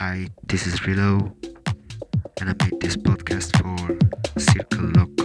Hi, this is Rilo, and I made this podcast for Circle Loco.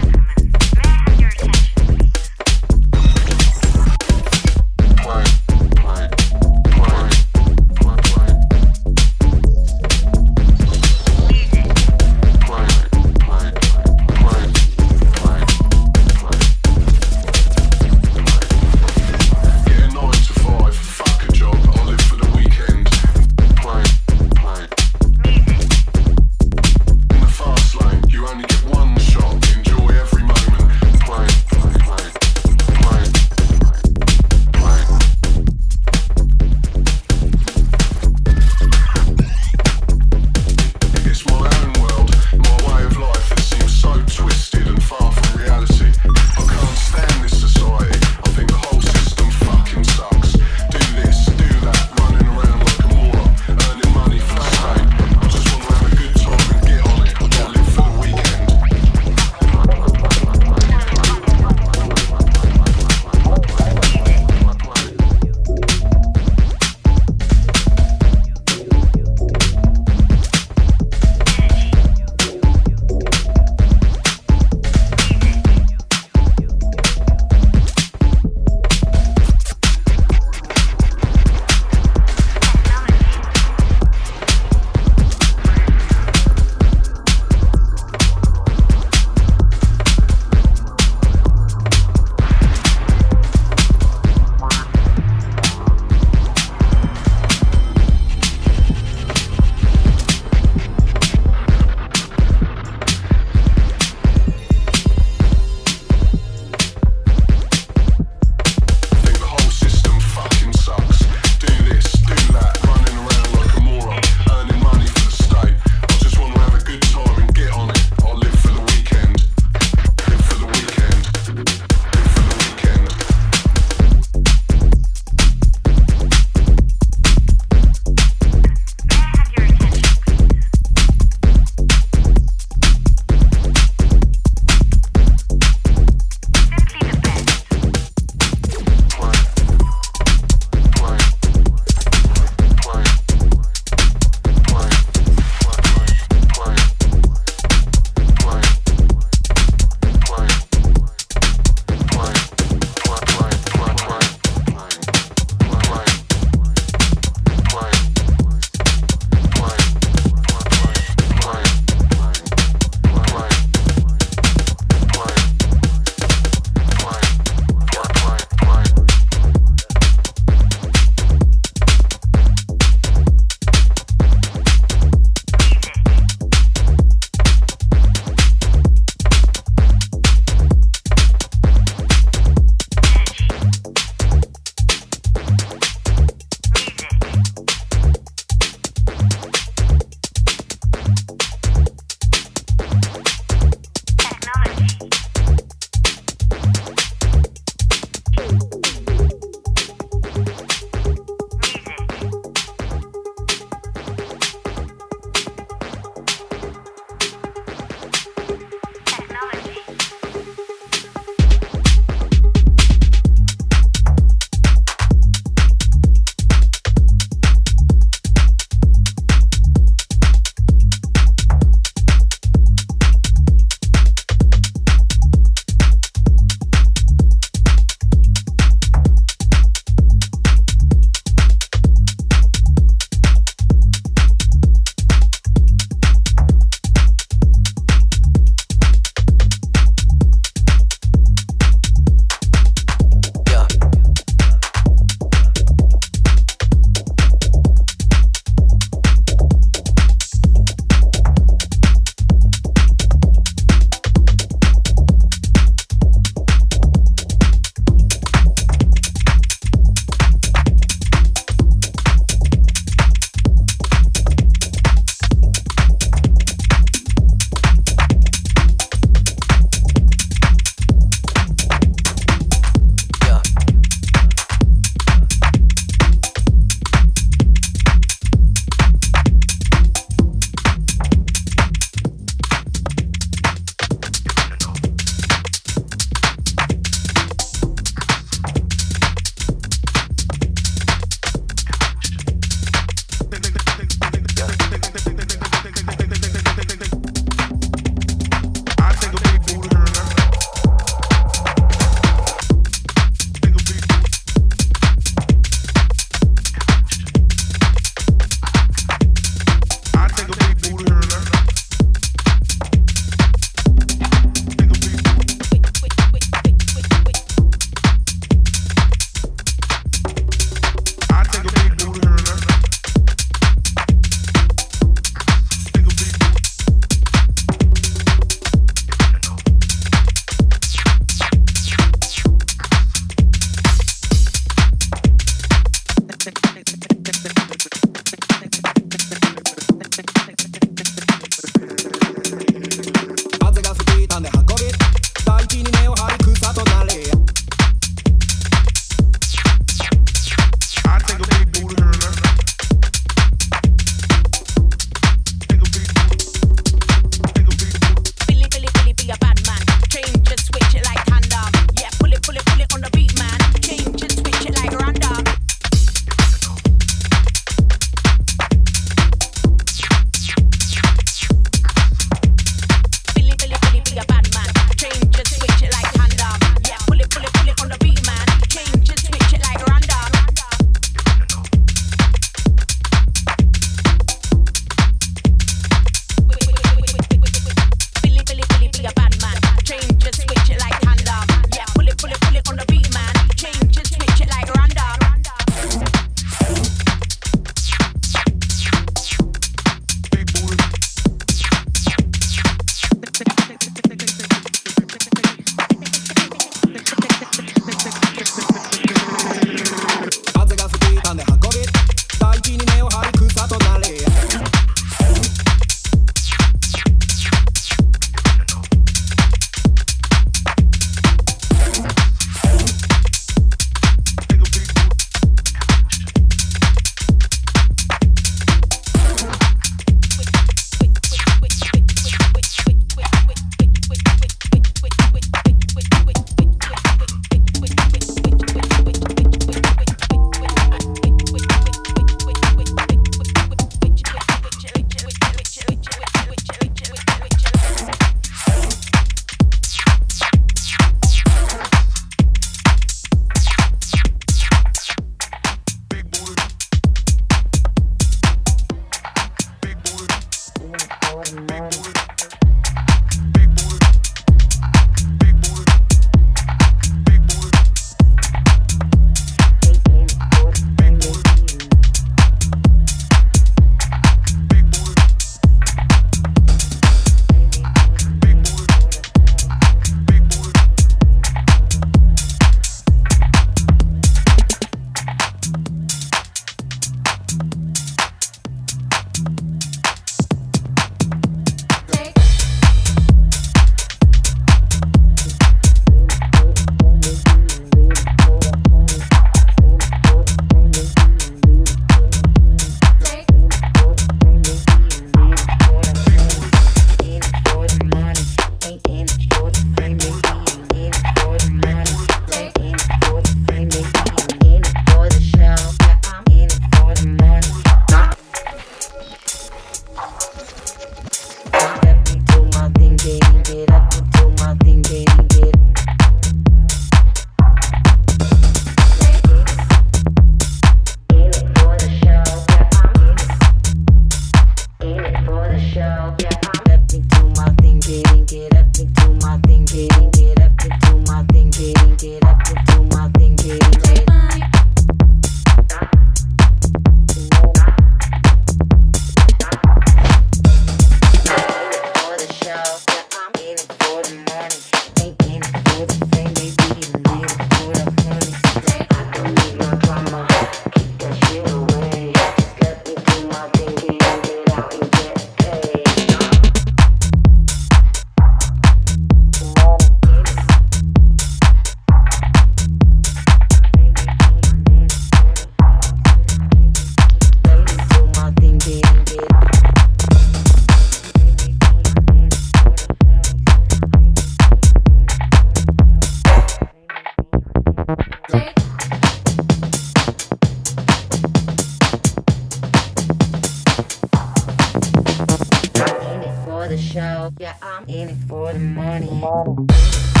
in it for the money.